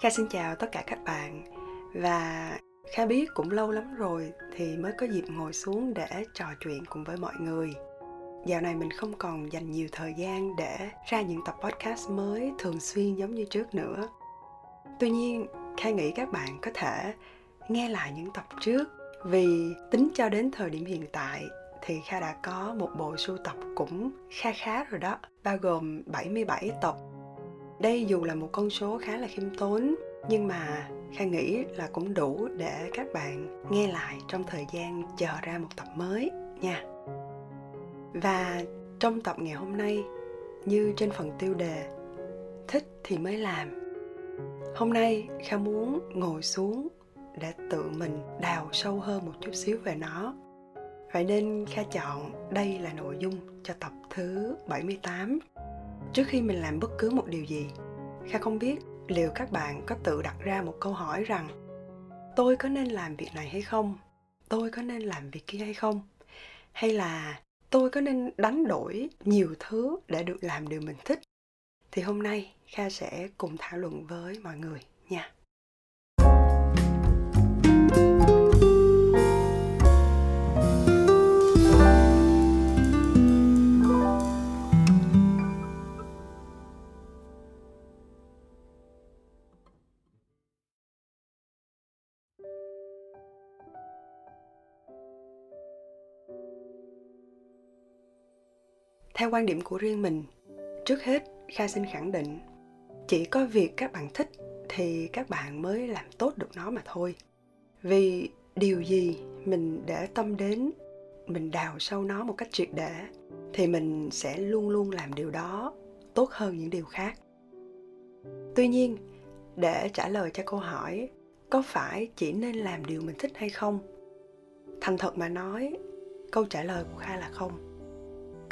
Kha xin chào tất cả các bạn và Kha biết cũng lâu lắm rồi thì mới có dịp ngồi xuống để trò chuyện cùng với mọi người. Dạo này mình không còn dành nhiều thời gian để ra những tập podcast mới thường xuyên giống như trước nữa. Tuy nhiên, Kha nghĩ các bạn có thể nghe lại những tập trước vì tính cho đến thời điểm hiện tại thì Kha đã có một bộ sưu tập cũng kha khá rồi đó, bao gồm 77 tập đây dù là một con số khá là khiêm tốn, nhưng mà kha nghĩ là cũng đủ để các bạn nghe lại trong thời gian chờ ra một tập mới nha. Và trong tập ngày hôm nay, như trên phần tiêu đề, thích thì mới làm hôm nay kha muốn ngồi xuống để tự mình đào sâu hơn một chút xíu về nó. Vậy nên Kha chọn đây là nội dung cho tập thứ 78 trước khi mình làm bất cứ một điều gì, kha không biết liệu các bạn có tự đặt ra một câu hỏi rằng, tôi có nên làm việc này hay không? Tôi có nên làm việc kia hay không? Hay là tôi có nên đánh đổi nhiều thứ để được làm điều mình thích? Thì hôm nay kha sẽ cùng thảo luận với mọi người nha. Theo quan điểm của riêng mình, trước hết, kha xin khẳng định, chỉ có việc các bạn thích thì các bạn mới làm tốt được nó mà thôi. Vì điều gì mình để tâm đến, mình đào sâu nó một cách triệt để, thì mình sẽ luôn luôn làm điều đó tốt hơn những điều khác. Tuy nhiên, để trả lời cho câu hỏi, có phải chỉ nên làm điều mình thích hay không? Thành thật mà nói, câu trả lời của kha là không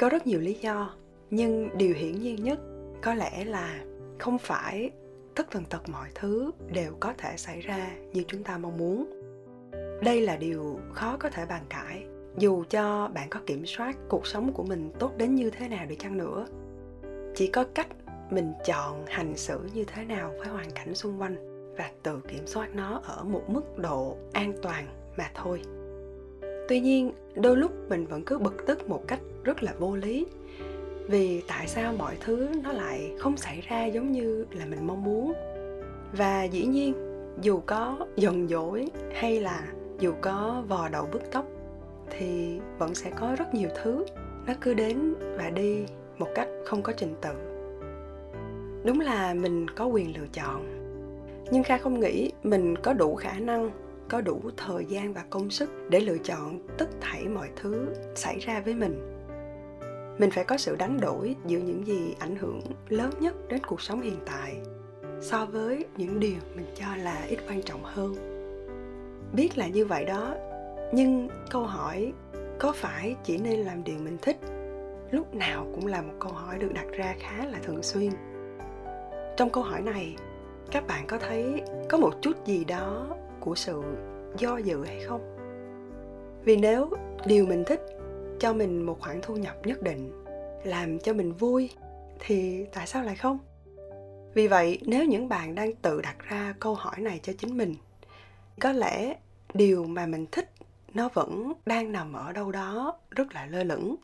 có rất nhiều lý do, nhưng điều hiển nhiên nhất có lẽ là không phải tất tần tật mọi thứ đều có thể xảy ra như chúng ta mong muốn. Đây là điều khó có thể bàn cãi, dù cho bạn có kiểm soát cuộc sống của mình tốt đến như thế nào đi chăng nữa. Chỉ có cách mình chọn hành xử như thế nào với hoàn cảnh xung quanh và tự kiểm soát nó ở một mức độ an toàn mà thôi tuy nhiên, đôi lúc mình vẫn cứ bực tức một cách rất là vô lý. Vì tại sao mọi thứ nó lại không xảy ra giống như là mình mong muốn? Và dĩ nhiên, dù có giận dỗi hay là dù có vò đầu bứt tóc, thì vẫn sẽ có rất nhiều thứ nó cứ đến và đi một cách không có trình tự. Đúng là mình có quyền lựa chọn. Nhưng kha không nghĩ mình có đủ khả năng có đủ thời gian và công sức để lựa chọn tất thảy mọi thứ xảy ra với mình. Mình phải có sự đánh đổi giữa những gì ảnh hưởng lớn nhất đến cuộc sống hiện tại so với những điều mình cho là ít quan trọng hơn. Biết là như vậy đó, nhưng câu hỏi có phải chỉ nên làm điều mình thích lúc nào cũng là một câu hỏi được đặt ra khá là thường xuyên? Trong câu hỏi này, các bạn có thấy có một chút gì đó của sự do dự hay không? Vì nếu điều mình thích cho mình một khoản thu nhập nhất định, làm cho mình vui, thì tại sao lại không? Vì vậy, nếu những bạn đang tự đặt ra câu hỏi này cho chính mình, có lẽ điều mà mình thích nó vẫn đang nằm ở đâu đó rất là lơ lửng.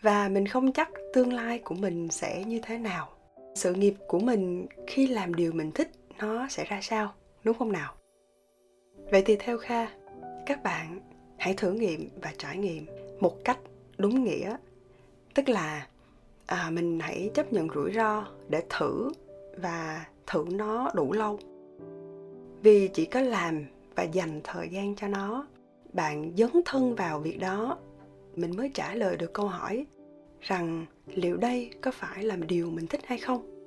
Và mình không chắc tương lai của mình sẽ như thế nào. Sự nghiệp của mình khi làm điều mình thích nó sẽ ra sao, đúng không nào? Vậy thì theo kha các bạn hãy thử nghiệm và trải nghiệm một cách đúng nghĩa. Tức là à, mình hãy chấp nhận rủi ro để thử và thử nó đủ lâu. Vì chỉ có làm và dành thời gian cho nó bạn dấn thân vào việc đó mình mới trả lời được câu hỏi rằng liệu đây có phải là điều mình thích hay không?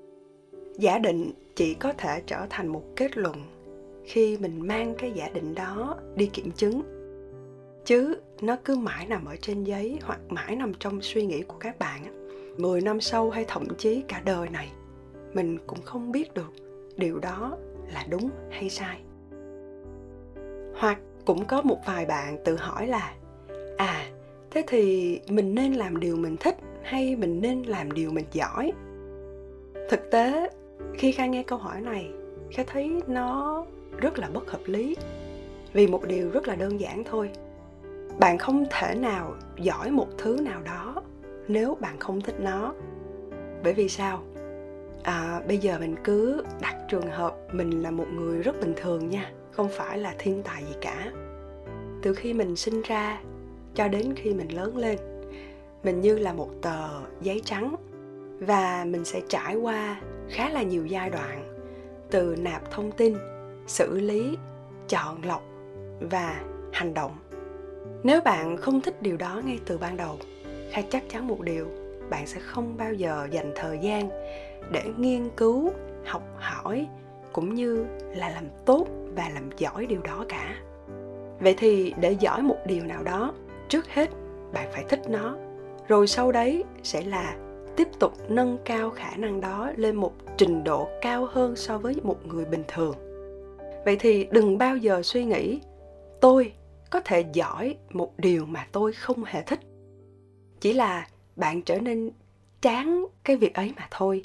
Giả định chỉ có thể trở thành một kết luận khi mình mang cái giả định đó đi kiểm chứng. Chứ nó cứ mãi nằm ở trên giấy hoặc mãi nằm trong suy nghĩ của các bạn 10 năm sau hay thậm chí cả đời này, mình cũng không biết được điều đó là đúng hay sai. Hoặc cũng có một vài bạn tự hỏi là à thế thì mình nên làm điều mình thích hay mình nên làm điều mình giỏi? Thực tế, khi khai nghe câu hỏi này khai thấy nó rất là bất hợp lý. Vì một điều rất là đơn giản thôi. Bạn không thể nào giỏi một thứ nào đó nếu bạn không thích nó. Bởi vì sao? À, bây giờ mình cứ đặt trường hợp mình là một người rất bình thường nha không phải là thiên tài gì cả. Từ khi mình sinh ra cho đến khi mình lớn lên mình như là một tờ giấy trắng và mình sẽ trải qua khá là nhiều giai đoạn từ nạp thông tin xử lý, chọn lọc và hành động. Nếu bạn không thích điều đó ngay từ ban đầu kha chắc chắn một điều, bạn sẽ không bao giờ dành thời gian để nghiên cứu, học hỏi, cũng như là làm tốt và làm giỏi điều đó cả. Vậy thì để giỏi một điều nào đó, trước hết bạn phải thích nó, rồi sau đấy sẽ là tiếp tục nâng cao khả năng đó lên một trình độ cao hơn so với một người bình thường vậy thì đừng bao giờ suy nghĩ, tôi có thể giỏi một điều mà tôi không hề thích. Chỉ là bạn trở nên chán cái việc ấy mà thôi.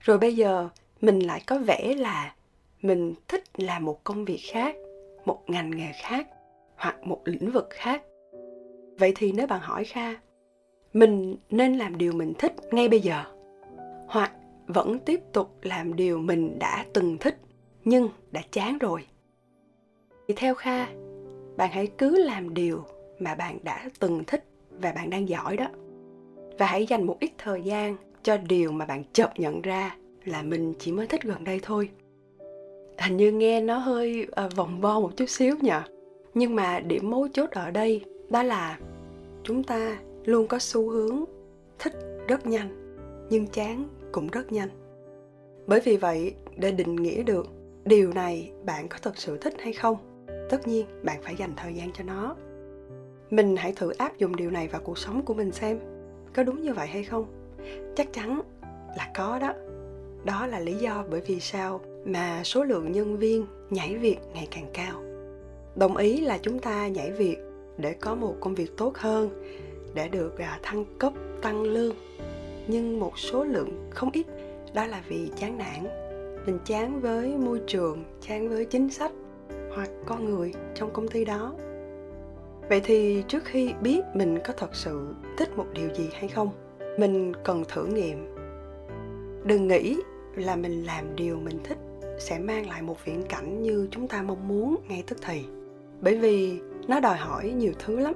Rồi bây giờ mình lại có vẻ là mình thích làm một công việc khác, một ngành nghề khác, hoặc một lĩnh vực khác. Vậy thì nếu bạn hỏi kha, mình nên làm điều mình thích ngay bây giờ, hoặc vẫn tiếp tục làm điều mình đã từng thích nhưng đã chán rồi. Thì theo kha bạn hãy cứ làm điều mà bạn đã từng thích và bạn đang giỏi đó. Và hãy dành một ít thời gian cho điều mà bạn chợt nhận ra là mình chỉ mới thích gần đây thôi. Hình như nghe nó hơi à, vòng vo một chút xíu nhở nhưng mà điểm mấu chốt ở đây đó là chúng ta luôn có xu hướng thích rất nhanh nhưng chán cũng rất nhanh. Bởi vì vậy để định nghĩa được điều này bạn có thật sự thích hay không? Tất nhiên, bạn phải dành thời gian cho nó. Mình hãy thử áp dụng điều này vào cuộc sống của mình xem, có đúng như vậy hay không? Chắc chắn là có đó. Đó là lý do bởi vì sao mà số lượng nhân viên nhảy việc ngày càng cao. Đồng ý là chúng ta nhảy việc để có một công việc tốt hơn, để được à, thăng cấp, tăng lương. Nhưng một số lượng không ít, đó là vì chán nản mình chán với môi trường, chán với chính sách hoặc con người trong công ty đó. Vậy thì trước khi biết mình có thật sự thích một điều gì hay không, mình cần thử nghiệm. Đừng nghĩ là mình làm điều mình thích sẽ mang lại một viễn cảnh như chúng ta mong muốn ngay tức thì, bởi vì nó đòi hỏi nhiều thứ lắm.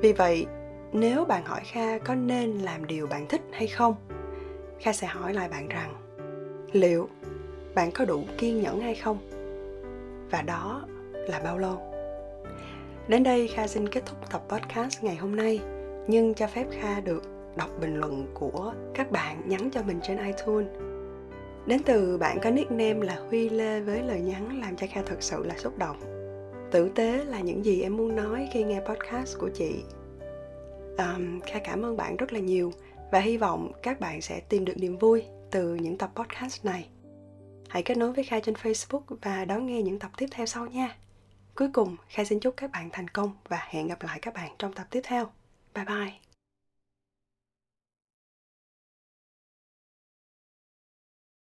Vì vậy, nếu bạn hỏi kha có nên làm điều bạn thích hay không, kha sẽ hỏi lại bạn rằng liệu bạn có đủ kiên nhẫn hay không? Và đó là bao lâu? Đến đây kha xin kết thúc tập podcast ngày hôm nay nhưng cho phép kha được đọc bình luận của các bạn nhắn cho mình trên itunes. Đến từ bạn có nickname là huy lê với lời nhắn làm cho kha thật sự là xúc động. Tử tế là những gì em muốn nói khi nghe podcast của chị. Um, kha cảm ơn bạn rất là nhiều và hy vọng các bạn sẽ tìm được niềm vui từ những tập podcast này. Hãy kết nối với kha trên facebook và đón nghe những tập tiếp theo sau nha. Cuối cùng, kha xin chúc các bạn thành công và hẹn gặp lại các bạn trong tập tiếp theo. Bye bye.